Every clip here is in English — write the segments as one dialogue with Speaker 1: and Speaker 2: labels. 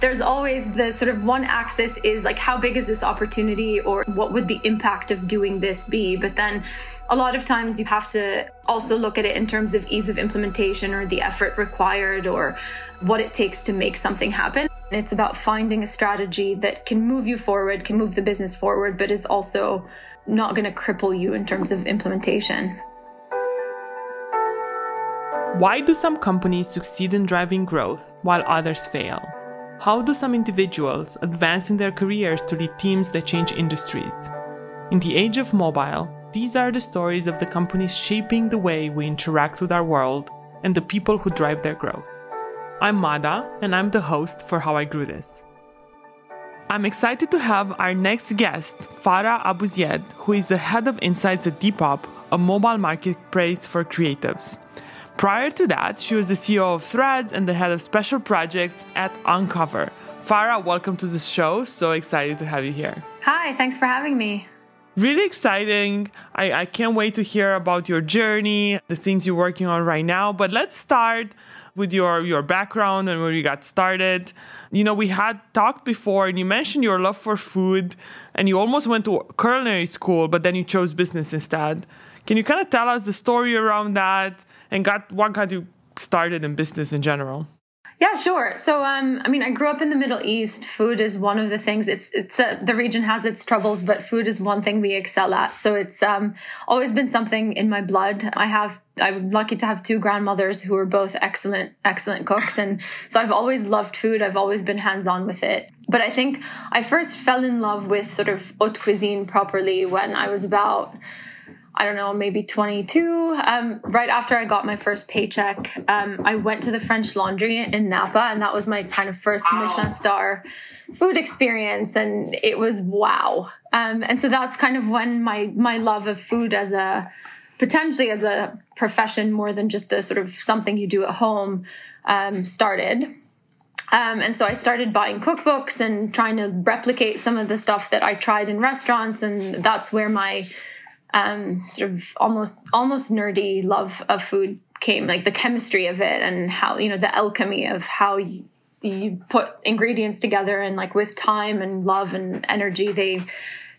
Speaker 1: there's always the sort of one axis is like, how big is this opportunity or what would the impact of doing this be? But then a lot of times you have to also look at it in terms of ease of implementation or the effort required or what it takes to make something happen. And It's about finding a strategy that can move you forward, can move the business forward, but is also not going to cripple you in terms of implementation.
Speaker 2: Why do some companies succeed in driving growth while others fail? How do some individuals advance in their careers to lead teams that change industries? In the age of mobile, these are the stories of the companies shaping the way we interact with our world and the people who drive their growth. I'm Mada, and I'm the host for How I Grew This. I'm excited to have our next guest, Farah Abuzeid, who is the head of insights at Depop, a mobile marketplace for creatives. Prior to that, she was the CEO of Threads and the head of special projects at Uncover. Farah, welcome to the show. So excited to have you here.
Speaker 1: Hi, thanks for having me.
Speaker 2: Really exciting. I, I can't wait to hear about your journey, the things you're working on right now. But let's start with your, your background and where you got started. You know, we had talked before and you mentioned your love for food and you almost went to culinary school, but then you chose business instead. Can you kind of tell us the story around that and got what got you started in business in general?
Speaker 1: Yeah, sure. So, um, I mean, I grew up in the Middle East. Food is one of the things. It's it's uh, the region has its troubles, but food is one thing we excel at. So it's um, always been something in my blood. I have I'm lucky to have two grandmothers who are both excellent excellent cooks, and so I've always loved food. I've always been hands on with it. But I think I first fell in love with sort of haute cuisine properly when I was about I don't know, maybe 22. Um, right after I got my first paycheck, um, I went to the French Laundry in Napa, and that was my kind of first wow. Michelin star food experience, and it was wow. Um, and so that's kind of when my my love of food as a potentially as a profession more than just a sort of something you do at home um, started. Um, and so I started buying cookbooks and trying to replicate some of the stuff that I tried in restaurants, and that's where my um, sort of almost almost nerdy love of food came, like the chemistry of it and how you know the alchemy of how you, you put ingredients together and like with time and love and energy they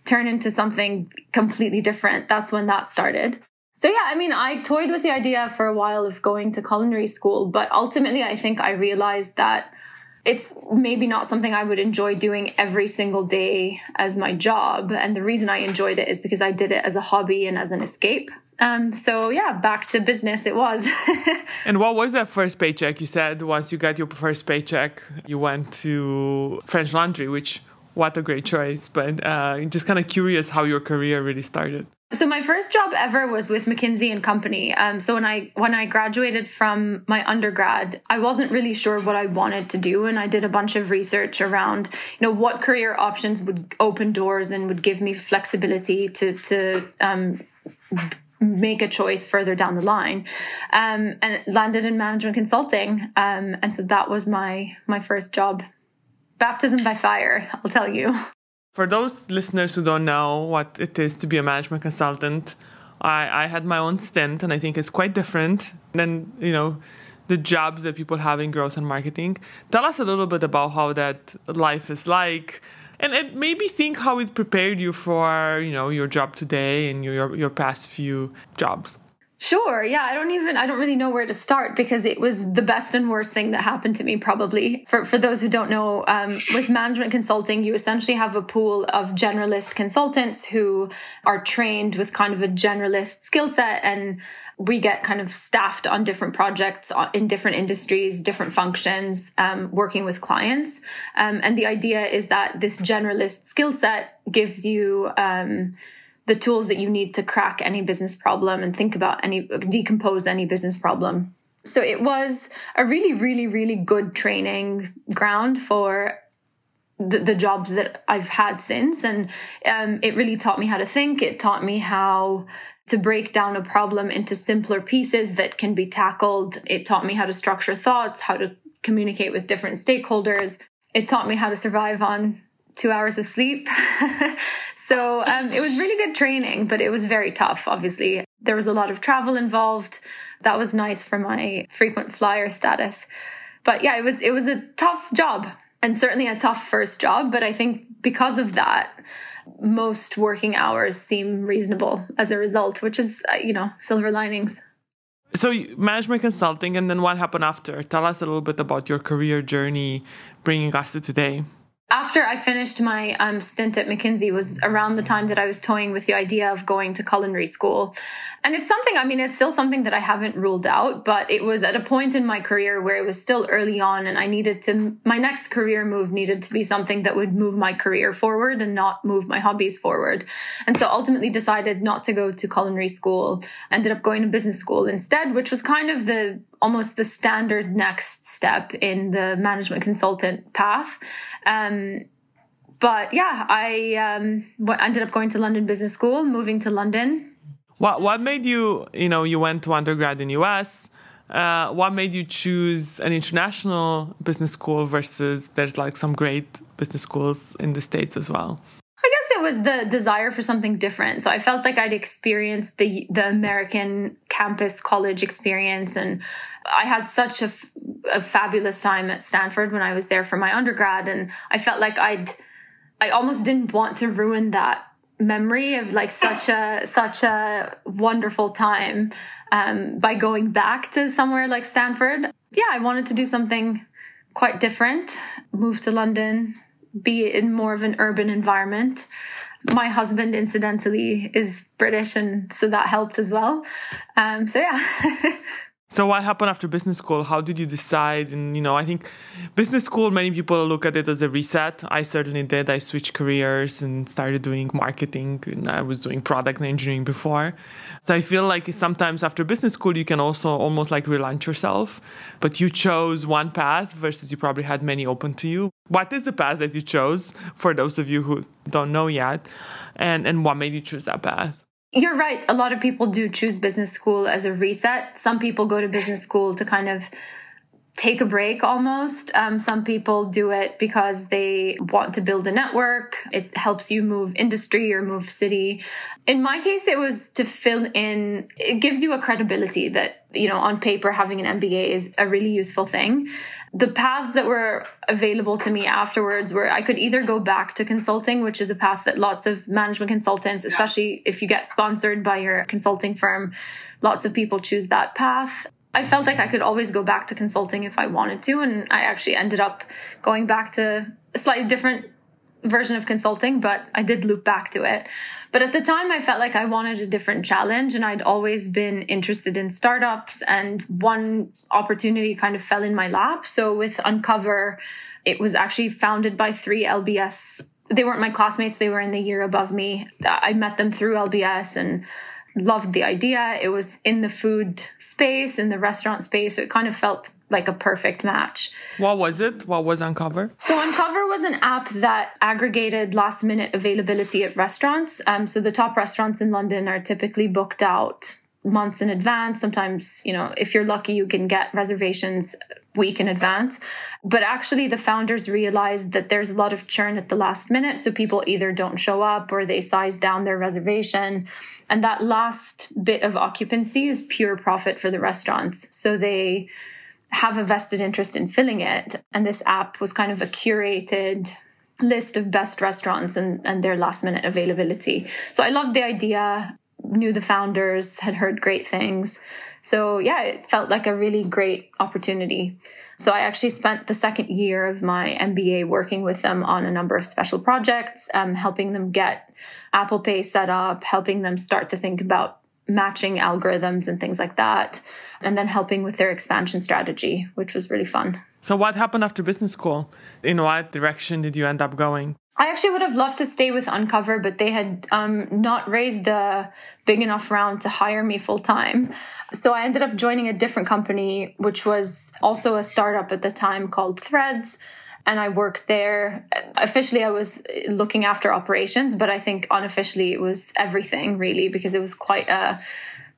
Speaker 1: turn into something completely different. That's when that started. So yeah, I mean, I toyed with the idea for a while of going to culinary school, but ultimately I think I realized that it's maybe not something I would enjoy doing every single day as my job. And the reason I enjoyed it is because I did it as a hobby and as an escape. Um, so yeah, back to business it was.
Speaker 2: and what was that first paycheck? You said once you got your first paycheck, you went to French Laundry, which what a great choice. But uh, just kind of curious how your career really started.
Speaker 1: So my first job ever was with McKinsey and Company. Um, so when I when I graduated from my undergrad, I wasn't really sure what I wanted to do, and I did a bunch of research around, you know, what career options would open doors and would give me flexibility to to um, make a choice further down the line, um, and landed in management consulting. Um, and so that was my my first job, baptism by fire. I'll tell you.
Speaker 2: For those listeners who don't know what it is to be a management consultant, I, I had my own stint and I think it's quite different than, you know, the jobs that people have in growth and marketing. Tell us a little bit about how that life is like and, maybe think how it prepared you for, you know, your job today and your your past few jobs.
Speaker 1: Sure. Yeah. I don't even, I don't really know where to start because it was the best and worst thing that happened to me, probably. For, for those who don't know, um, with management consulting, you essentially have a pool of generalist consultants who are trained with kind of a generalist skill set. And we get kind of staffed on different projects uh, in different industries, different functions, um, working with clients. Um, and the idea is that this generalist skill set gives you, um, the tools that you need to crack any business problem and think about any decompose any business problem. So it was a really really really good training ground for the, the jobs that i've had since. And um, it really taught me how to think. It taught me how to break down a problem into simpler pieces that can be tackled. It taught me how to structure thoughts how to communicate with different stakeholders. It taught me how to survive on two hours of sleep So um, it was really good training, but it was very tough, obviously. There was a lot of travel involved. That was nice for my frequent flyer status. But yeah, it was it was a tough job. and certainly a tough first job. But I think because of that, most working hours seem reasonable as a result, which is, uh, you know, silver linings.
Speaker 2: So, management consulting, and then what happened after? Tell us a little bit about your career journey bringing us to today
Speaker 1: after I finished my um, stint at McKinsey was around the time that I was toying with the idea of going to culinary school. And it's something, I mean, it's still something that I haven't ruled out, but it was at a point in my career where it was still early on and I needed to, my next career move needed to be something that would move my career forward and not move my hobbies forward. And so ultimately decided not to go to culinary school, ended up going to business school instead, which was kind of the almost the standard next step in the management consultant path. Um, but yeah, I um, ended up going to London Business School, moving to London.
Speaker 2: What what made you you know you went to undergrad in US? Uh, what made you choose an international business school versus there's like some great business schools in the states as well?
Speaker 1: It was the desire for something different. So I felt like I'd experienced the the American campus college experience, and I had such a, a fabulous time at Stanford when I was there for my undergrad, and I felt like I'd I almost didn't want to ruin that memory of like such a such a wonderful time um, by going back to somewhere like Stanford. Yeah, I wanted to do something quite different. Move to London, be in more of an urban environment. My husband, incidentally, is British, and so that helped as well. Um, so yeah.
Speaker 2: So what happened after business school? How did you decide? And you know, I think business school, many people look at it as a reset. I certainly did. I switched careers and started doing marketing, and I was doing product engineering before. So I feel like sometimes after business school, you can also almost like relaunch yourself. But you chose one path versus you probably had many open to you. What is the path that you chose for those of you who don't know yet, and and what made you choose that path?
Speaker 1: You're right. A lot of people do choose business school as a reset. Some people go to business school to kind of take a break almost. Um, some people do it because they want to build a network. It helps you move industry or move city. In my case, it was to fill in, it gives you a credibility that, you know, on paper, having an MBA is a really useful thing. The paths that were available to me afterwards were I could either go back to consulting, which is a path that lots of management consultants, especially if you get sponsored by your consulting firm, lots of people choose that path. I felt like I could always go back to consulting if I wanted to. And I actually ended up going back to a slightly different version of consulting, but I did loop back to it. But at the time, I felt like I wanted a different challenge and I'd always been interested in startups. And one opportunity kind of fell in my lap. So with Uncover, it was actually founded by three LBS. They weren't my classmates, they were in the year above me. I met them through LBS and loved the idea. It was in the food space, in the restaurant space. So it kind of felt like a perfect match.
Speaker 2: What was it? What was Uncover?
Speaker 1: So Uncover was an app that aggregated last minute availability at restaurants. Um, so the top restaurants in London are typically booked out months in advance. Sometimes, you know, if you're lucky, you can get reservations week in advance. But actually, the founders realized that there's a lot of churn at the last minute. So people either don't show up or they size down their reservation. And that last bit of occupancy is pure profit for the restaurants. So they have a vested interest in filling it. And this app was kind of a curated list of best restaurants and, and their last minute availability. So I loved the idea knew the founders, had heard great things. So yeah, it felt like a really great opportunity. So I actually spent the second year of my MBA working with them on a number of special projects, um, helping them get Apple Pay set up, helping them start to think about matching algorithms and things like that, and then helping with their expansion strategy, which was really fun.
Speaker 2: So, what happened after business school? In what direction did you end up going?
Speaker 1: I actually would have loved to stay with Uncover, but they had um, not raised a big enough round to hire me full time. So I ended up joining a different company, which was also a startup at the time called Threads. And I worked there. Officially, I was looking after operations, but I think unofficially it was everything really because it was quite a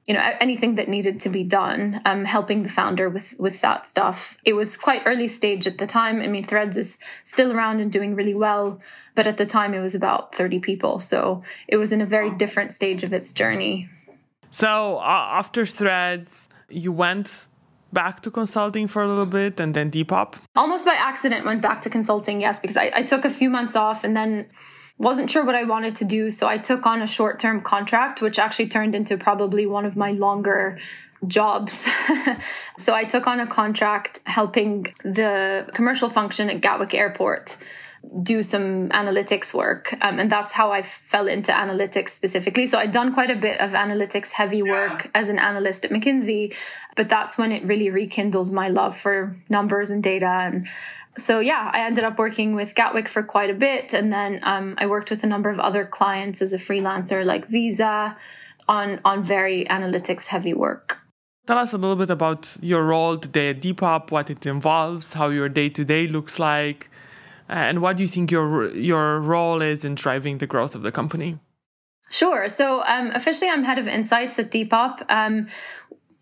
Speaker 1: you know anything that needed to be done um, helping the founder with with that stuff. It was quite early stage at the time. I mean threads is still around and doing really well but at the time it was about 30 people. So it was in a very different stage of its journey.
Speaker 2: So uh, after threads you went back to consulting for a little bit and then Depop?
Speaker 1: Almost by accident went back to consulting, yes, because I, I took a few months off and then wasn't sure what I wanted to do. So I took on a short term contract, which actually turned into probably one of my longer jobs. so I took on a contract helping the commercial function at Gatwick Airport do some analytics work. Um, and that's how I fell into analytics specifically. So I'd done quite a bit of analytics heavy work yeah. as an analyst at McKinsey, but that's when it really rekindled my love for numbers and data. And so yeah, I ended up working with Gatwick for quite a bit. And then um, I worked with a number of other clients as a freelancer like Visa on, on very analytics heavy work.
Speaker 2: Tell us a little bit about your role today at Depop, what it involves, how your day to day looks like, and what do you think your your role is in driving the growth of the company?
Speaker 1: Sure. So um, officially, I'm head of insights at Depop. Um,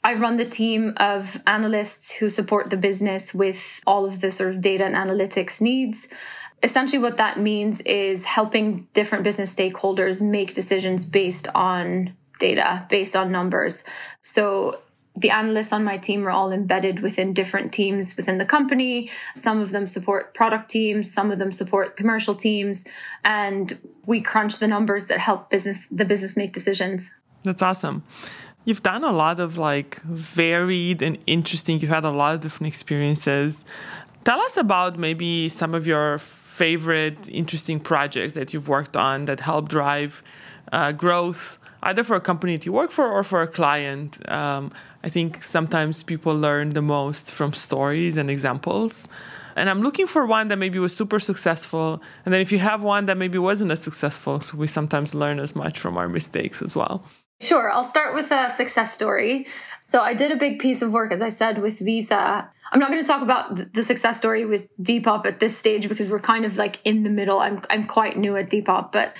Speaker 1: I run the team of analysts who support the business with all of the sort of data and analytics needs. Essentially, what that means is helping different business stakeholders make decisions based on data, based on numbers. So the analysts on my team are all embedded within different teams within the company. Some of them support product teams, some of them support commercial teams, and we crunch the numbers that help business the business make decisions.
Speaker 2: That's awesome. You've done a lot of like varied and interesting. You've had a lot of different experiences. Tell us about maybe some of your favorite interesting projects that you've worked on that help drive uh, growth either for a company that you work for or for a client. Um, I think sometimes people learn the most from stories and examples. And I'm looking for one that maybe was super successful. And then if you have one that maybe wasn't as successful, so we sometimes learn as much from our mistakes as well.
Speaker 1: Sure. I'll start with a success story. So I did a big piece of work, as I said, with Visa. I'm not going to talk about the success story with Depop at this stage because we're kind of like in the middle. I'm I'm quite new at Depop, but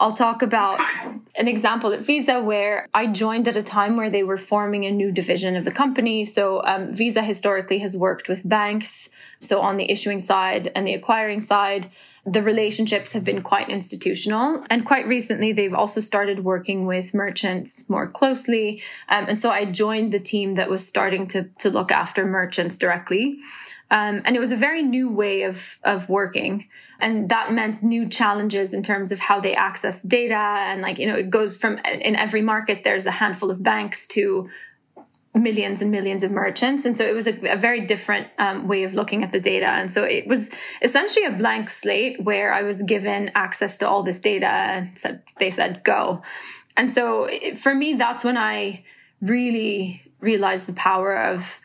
Speaker 1: I'll talk about an example at Visa where I joined at a time where they were forming a new division of the company. So um, Visa historically has worked with banks. So on the issuing side and the acquiring side, the relationships have been quite institutional. And quite recently, they've also started working with merchants more closely. Um, and so I joined the team that was starting to, to look after merchants directly. Um, and it was a very new way of, of working. And that meant new challenges in terms of how they access data. And like, you know, it goes from in every market, there's a handful of banks to millions and millions of merchants. And so it was a, a very different um, way of looking at the data. And so it was essentially a blank slate where I was given access to all this data and said, they said, go. And so it, for me, that's when I really realized the power of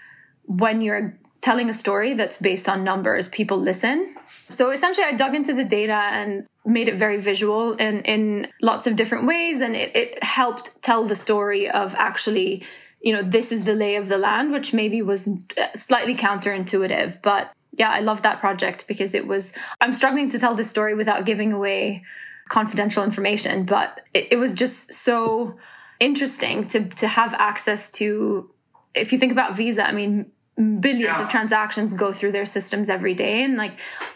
Speaker 1: when you're telling a story that's based on numbers, people listen. So essentially, I dug into the data and made it very visual in, in lots of different ways. And it, it helped tell the story of actually, you know, this is the lay of the land, which maybe was uh, slightly counterintuitive. But yeah, I love that project because it was, I'm struggling to tell this story without giving away confidential information, but it, it was just so interesting to, to have access to if you think about Visa, I mean, billions yeah. of transactions go through their systems every day and like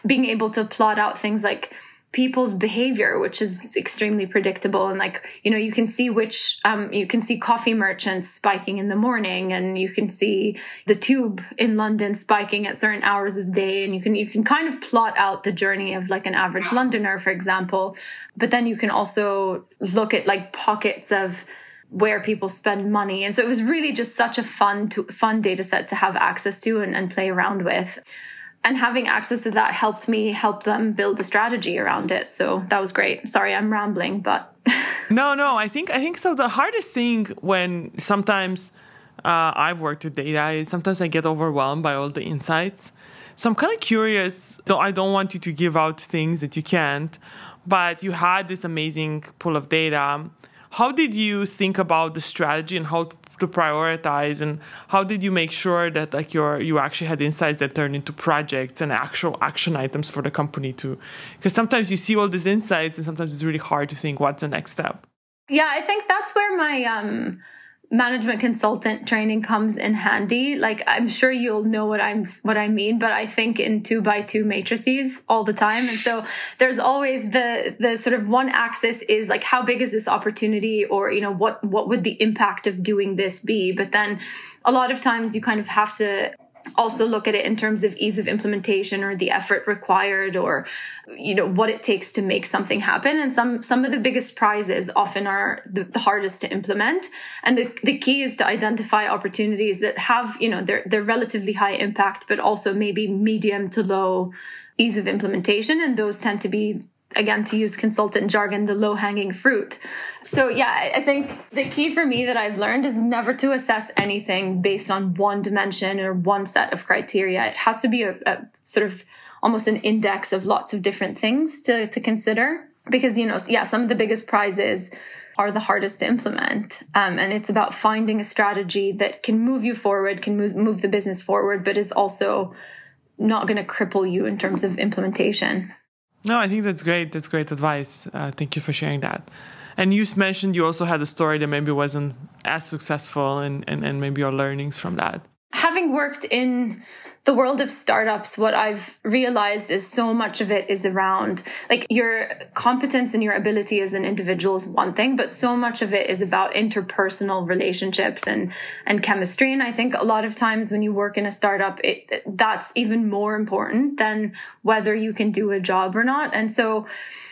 Speaker 1: being able to plot out things like people's behavior which is extremely predictable and like you know you can see which um, you can see coffee merchants spiking in the morning and you can see the tube in london spiking at certain hours of the day and you can you can kind of plot out the journey of like an average londoner for example but then you can also look at like pockets of where people spend money. And so it was really just such a fun to, fun data set to have access to and, and play around with. And having access to that helped me help them build a strategy around it. So that was great. Sorry, I'm rambling, but
Speaker 2: no, no. I think I think so. The hardest thing when sometimes uh, I've worked with data is sometimes I get overwhelmed by all the insights. So I'm kind of curious. Though I don't want you to give out things that you can't, but you had this amazing pool of data how did you think about the strategy and how to prioritize and how did you make sure that like your you actually had insights that turned into projects and actual action items for the company too because sometimes you see all these insights and sometimes it's really hard to think what's the next step.
Speaker 1: Yeah i think that's where my um management consultant training comes in handy. Like I'm sure you'll know what I'm what I mean, but I think in two by two matrices all the time. And so there's always the the sort of one axis is like how big is this opportunity or you know what what would the impact of doing this be? But then a lot of times you kind of have to also look at it in terms of ease of implementation or the effort required or you know what it takes to make something happen. And some some of the biggest prizes often are the, the, hardest to implement. And the, the key is to identify opportunities that have you know they're they're relatively high impact but also maybe medium to low ease of implementation. And those tend to be again to use consultant jargon the low hanging fruit. So yeah i think the key for me that i've learned is never to assess anything based on one dimension or one set of criteria. It has to be a, a sort of almost an index of lots of different things to, to consider because you know yeah some of the biggest prizes are the hardest to implement um, and it's about finding a strategy that can move you forward can move, move the business forward but is also not going to cripple you in terms of implementation
Speaker 2: no, I think that's great. That's great advice. Uh, thank you for sharing that. And you mentioned you also had a story that maybe wasn't as successful and, and, and maybe your learnings from that.
Speaker 1: Having worked in the world of startups, what I've realized is so much of it is around like your competence and your ability as an individual is one thing, but so much of it is about interpersonal relationships and, and chemistry. And I think a lot of times when you work in a startup, it, that's even more important than whether you can do a job or not. And so,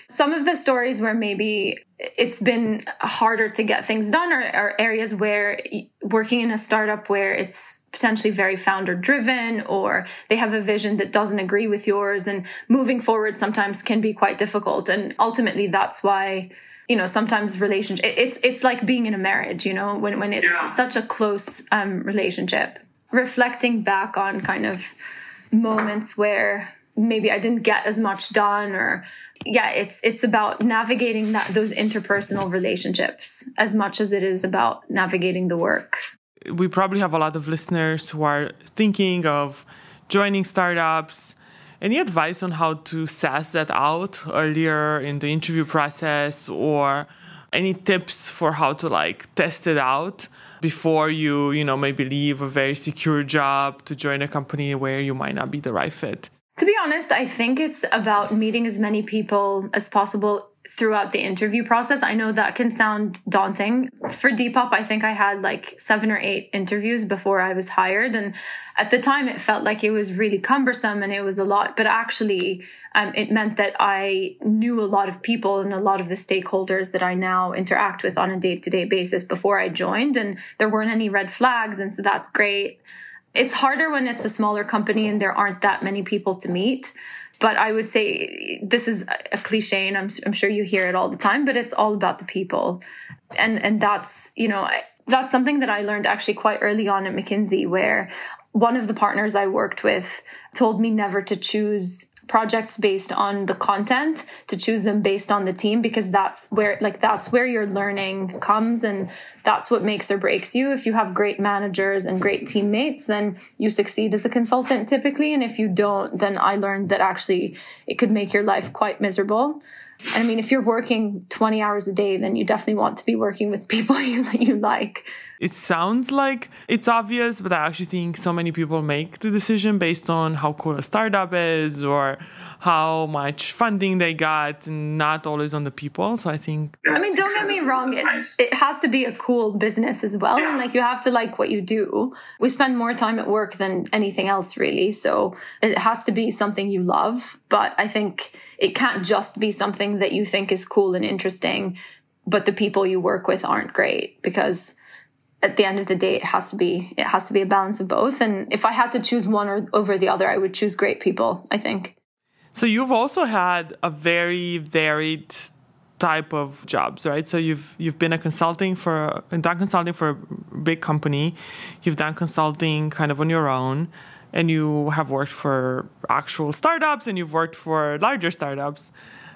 Speaker 1: some of the stories where maybe it's been harder to get things done are, are areas where working in a startup where it's potentially very founder driven or they have a vision that doesn't agree with yours and moving forward sometimes can be quite difficult. And ultimately that's why you know sometimes relationship it's it's like being in a marriage you know when when it's yeah. such a close um, relationship. Reflecting back on kind of moments where maybe I didn't get as much done or yeah it's it's about navigating that those interpersonal relationships as much as it is about navigating the work
Speaker 2: we probably have a lot of listeners who are thinking of joining startups. Any advice on how to suss that out earlier in the interview process or any tips for how to like test it out before you, you know, maybe leave a very secure job to join a company where you might not be the right fit?
Speaker 1: To be honest, I think it's about meeting as many people as possible throughout the interview process. I know that can sound daunting. For Depop, I think I had like seven or eight interviews before I was hired. And at the time, it felt like it was really cumbersome and it was a lot. But actually, um, it meant that I knew a lot of people and a lot of the stakeholders that I now interact with on a day to day basis before I joined. And there weren't any red flags. And so that's great. It's harder when it's a smaller company and there aren't that many people to meet but I would say this is a cliche, and I'm, I'm sure you hear it all the time. But it's all about the people, and and that's you know that's something that I learned actually quite early on at McKinsey, where one of the partners I worked with told me never to choose projects based on the content to choose them based on the team because that's where like that's where your learning comes and that's what makes or breaks you. If you have great managers and great teammates then you succeed as a consultant typically. And if you don't then i learned that actually it could make your life quite miserable. And I mean, if you're working 20 hours a day, then you definitely want to be working with people you, you like.
Speaker 2: It sounds like it's obvious, but I actually think so many people make the decision based on how cool a startup is or how much funding they got, and not always on the people. So I think.
Speaker 1: I mean, don't get me wrong, it, it has to be a cool business as well. And like, you have to like what you do. We spend more time at work than anything else, really. So it has to be something you love. But I think it can't just be something that you think is cool and interesting, but the people you work with aren't great because at the end of the day it has to be it has to be a balance of both. And if i had to choose one or over the other i would choose great people i think.
Speaker 2: So you've also had a very varied type of jobs right? So you've you've been a consulting for done consulting for a big company. You've done consulting kind of on your own. And you have worked for actual startups and you've worked for larger startups.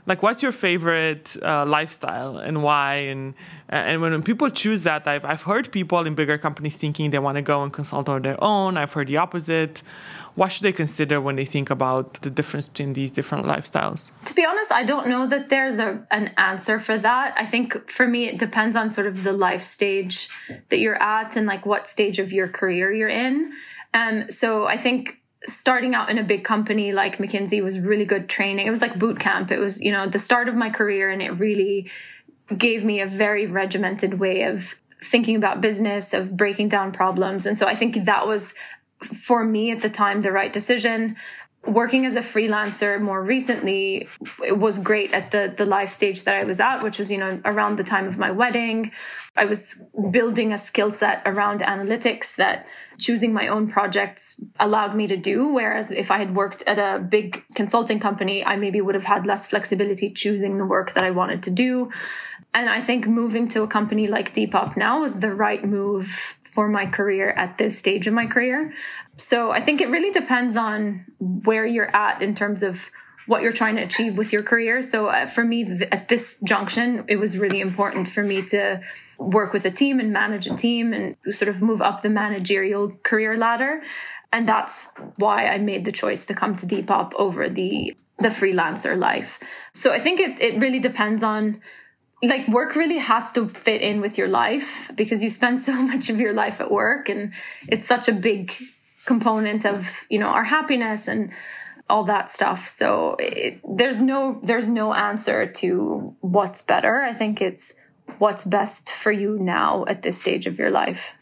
Speaker 2: Like what's your favorite uh, lifestyle and why? And and when people choose that I've, I've heard people in bigger companies thinking they want to go and consult on their own. I've heard the opposite. What should they consider when they think about the difference between these different lifestyles?
Speaker 1: To be honest i don't know that there's a, an answer for that. I think for me it depends on sort of the life stage that you're at and like what stage of your career you're in. Um, so i think starting out in a big company like McKinsey was really good training. It was like boot camp. It was, you know, the start of my career and it really gave me a very regimented way of thinking about business, of breaking down problems. And so I think that was for me at the time the right decision working as a freelancer more recently it was great at the the life stage that I was at which was you know around the time of my wedding I was building a skill set around analytics that choosing my own projects allowed me to do whereas if I had worked at a big consulting company I maybe would have had less flexibility choosing the work that I wanted to do and I think moving to a company like Depop now was the right move for my career at this stage of my career. So I think it really depends on where you're at in terms of what you're trying to achieve with your career. So uh, for me, th- at this junction, it was really important for me to work with a team and manage a team and sort of move up the managerial career ladder. And that's why I made the choice to come to Depop over the the freelancer life. So I think it, it really depends on like work really has to fit in with your life because you spend so much of your life at work and it's such a big component of you know our happiness and all that stuff. So it, there's no there's no answer to what's better. I think it's what's best for you now at this stage of your life.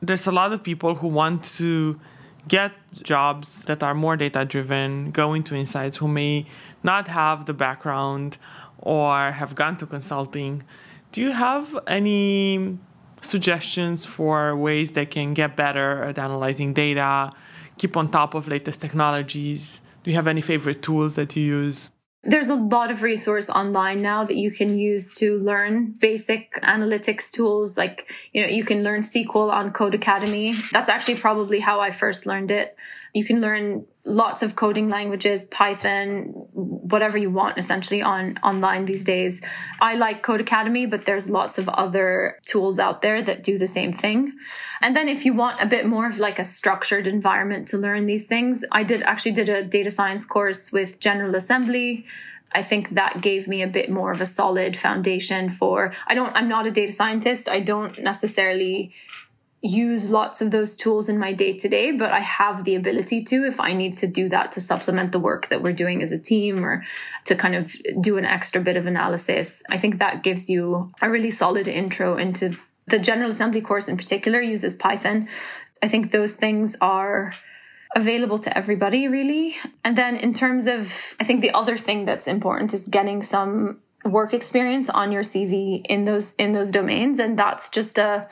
Speaker 2: There's a lot of people who want to get jobs that are more data driven go into insights who may not have the background or have gone to consulting, do you have any suggestions for ways they can get better at analyzing data, keep on top of latest technologies? Do you have any favorite tools that you use?
Speaker 1: There's a lot of resource online now that you can use to learn basic analytics tools. Like, you know, you can learn SQL on Codecademy. That's actually probably how I first learned it. You can learn lots of coding languages, Python, whatever you want essentially on online these days. I like Codecademy, but there's lots of other tools out there that do the same thing. And then if you want a bit more of like a structured environment to learn these things, I did actually did a data science course with General Assembly. I think that gave me a bit more of a solid foundation for I don't I'm not a data scientist. I don't necessarily use lots of those tools in my day to day, but I have the ability to if I need to do that to supplement the work that we're doing as a team or to kind of do an extra bit of analysis. I think that gives you a really solid intro into the General Assembly course in particular uses Python. I think those things are available to everybody really. And then in terms of I think the other thing that's important is getting some work experience on your CV in those in those domains and that's just a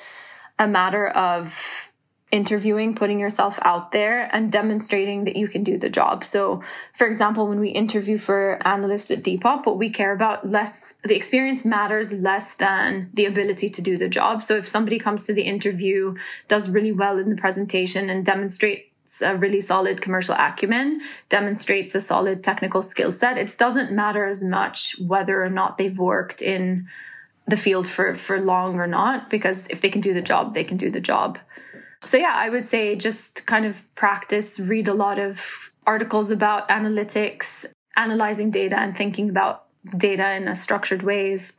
Speaker 1: a matter of interviewing, putting yourself out there and demonstrating that you can do the job. So, for example, when we interview for analysts at Depop, what we care about less, the experience matters less than the ability to do the job. So if somebody comes to the interview, does really well in the presentation and demonstrates a really solid commercial acumen, demonstrates a solid technical skill set, it doesn't matter as much whether or not they've worked in the field for for long or not because if they can do the job they can do the job. So yeah i would say just kind of practice read a lot of articles about analytics. Analyzing data and thinking about data in a structured ways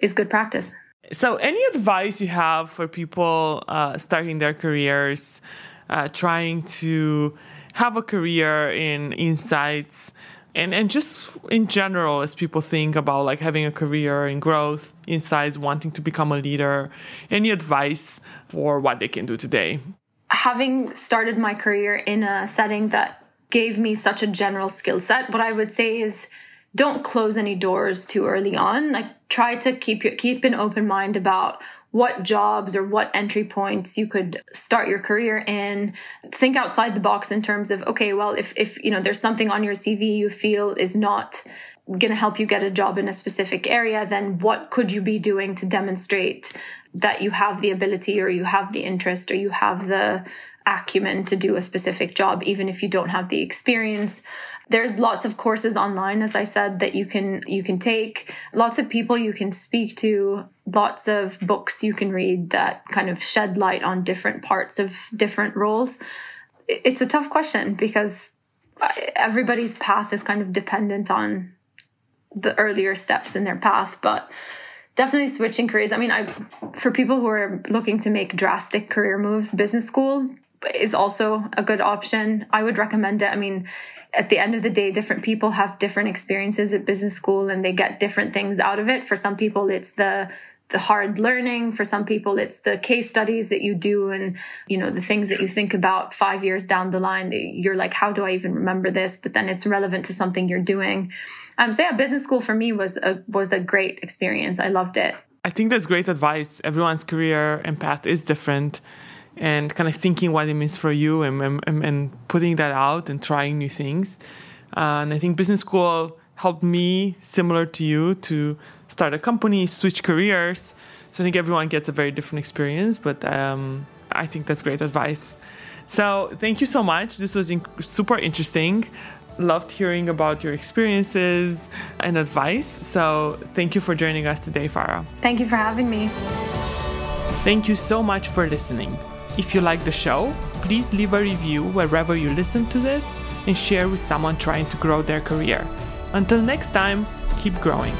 Speaker 1: is good practice.
Speaker 2: So any advice you have for people uh, starting their careers uh, trying to have a career in insights and and just in general as people think about like having a career and growth insights wanting to become a leader any advice for what they can do today?
Speaker 1: Having started my career in a setting that gave me such a general skill set what i would say is don't close any doors too early on. Like try to keep your, keep an open mind about what jobs or what entry points you could start your career in. Think outside the box in terms of okay well if if you know there's something on your cv you feel is not going to help you get a job in a specific area then what could you be doing to demonstrate that you have the ability or you have the interest or you have the acumen to do a specific job even if you don't have the experience there's lots of courses online as i said that you can you can take. Lots of people you can speak to. Lots of books you can read that kind of shed light on different parts of different roles. It's a tough question because everybody's path is kind of dependent on the earlier steps in their path but definitely switching careers. I mean i for people who are looking to make drastic career moves business school is also a good option. I would recommend it. I mean at the end of the day, different people have different experiences at business school and they get different things out of it. For some people, it's the the hard learning. For some people it's the case studies that you do and you know the things that you think about 5 years down the line you're like how do i even remember this? But then it's relevant to something you're doing. Um so yeah business school for me was a was a great experience. I loved it.
Speaker 2: I think that's great advice. Everyone's career and path is different and kind of thinking what it means for you and, and, and putting that out and trying new things. Uh, and I think business school helped me, similar to you, to start a company, switch careers. So I think everyone gets a very different experience, but um, I think that's great advice. So thank you so much. This was inc- super interesting. Loved hearing about your experiences and advice. So thank you for joining us today, Farah.
Speaker 1: Thank you for having me.
Speaker 2: Thank you so much for listening. If you like the show, please leave a review wherever you listen to this and share with someone trying to grow their career. Until next time, keep growing.